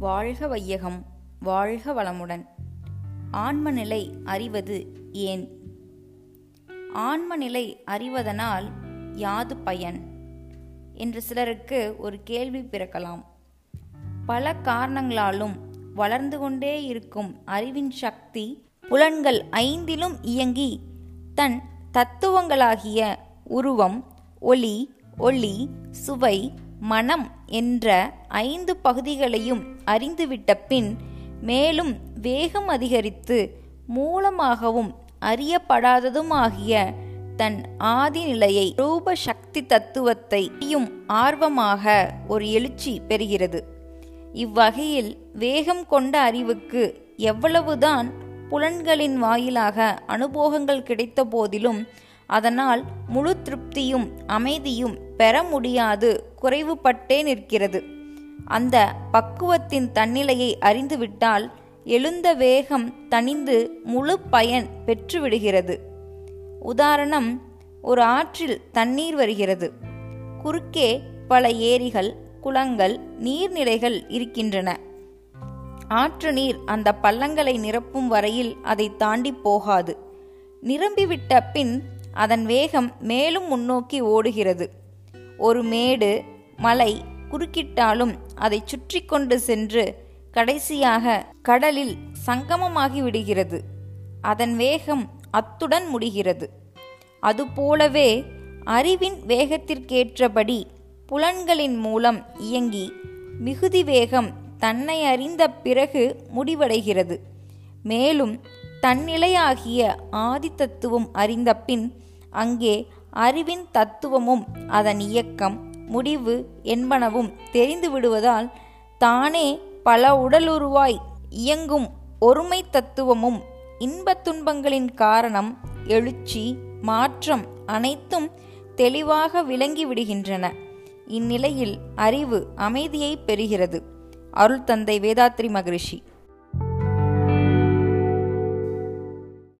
வாழ்க வையகம் வாழ்க வளமுடன். ஆன்மநிலை அறிவது ஏன்? ஆன்மநிலை அறிவதனால் யாது பயன்? என்று சிலருக்கு ஒரு கேள்வி பிறக்கலாம். பல காரணங்களாலும் வளர்ந்து கொண்டே இருக்கும் அறிவின் சக்தி புலன்கள் ஐந்திலும் இயங்கி தன் தத்துவங்களாகிய உருவம் ஒளி ஒளி சுவை மனம் என்ற ஐந்து பகுதிகளையும் அறிந்துவிட்ட பின் மேலும் வேகம் அதிகரித்து மூலமாகவும் அறியப்படாததுமாகிய தன் ஆதி நிலையை ரூப சக்தி தத்துவத்தையும் ஆர்வமாக ஒரு எழுச்சி பெறுகிறது. இவ்வகையில் வேகம் கொண்ட அறிவுக்கு எவ்வளவுதான் புலன்களின் வாயிலாக அனுபவங்கள் கிடைத்த போதிலும் அதனால் முழு திருப்தியும் அமைதியும் பெற முடியாது குறைவுபட்டே நிற்கிறது. அந்த பக்குவத்தின் தன்னிலையை அறிந்துவிட்டால் எழுந்த வேகம் தணிந்து முழு பயன் பெற்றுவிடுகிறது. உதாரணம் ஒரு ஆற்றில் தண்ணீர் வருகிறது. குறுக்கே பல ஏரிகள் குளங்கள் நீர்நிலைகள் இருக்கின்றன. ஆற்று நீர் அந்த பள்ளங்களை நிரப்பும் வரையில் அதை தாண்டி போகாது. நிரம்பிவிட்ட பின் அதன் வேகம் மேலும் முன்னோக்கி ஓடுகிறது. ஒரு மேடு மலை குறுக்கிட்டாலும் அதை சுற்றி கொண்டு சென்று கடைசியாக கடலில் சங்கமமாகி விடுகிறது. அதன் வேகம் அத்துடன் முடிகிறது. அதுபோலவே அறிவின் வேகத்திற்கேற்றபடி புலன்களின் மூலம் இயங்கி மிகுதி வேகம் தன்னை அறிந்த பிறகு முடிவடைகிறது. மேலும் தன்னிலையாகிய ஆதித்தத்துவம் அறிந்தபின் அறிந்த பின் அங்கே அறிவின் தத்துவமும் அதன் இயக்கம் முடிவு என்பனவும் தெரிந்து விடுவதால் தானே பல உடலுருவாய் இயங்கும் ஒருமை தத்துவமும் இன்பத் துன்பங்களின் காரணம் எழுச்சி மாற்றம் அனைத்தும் தெளிவாக விளங்கிவிடுகின்றன இந்நிலையில் அறிவு அமைதியை பெறுகிறது. அருள் தந்தை வேதாத்ரி மகரிஷி.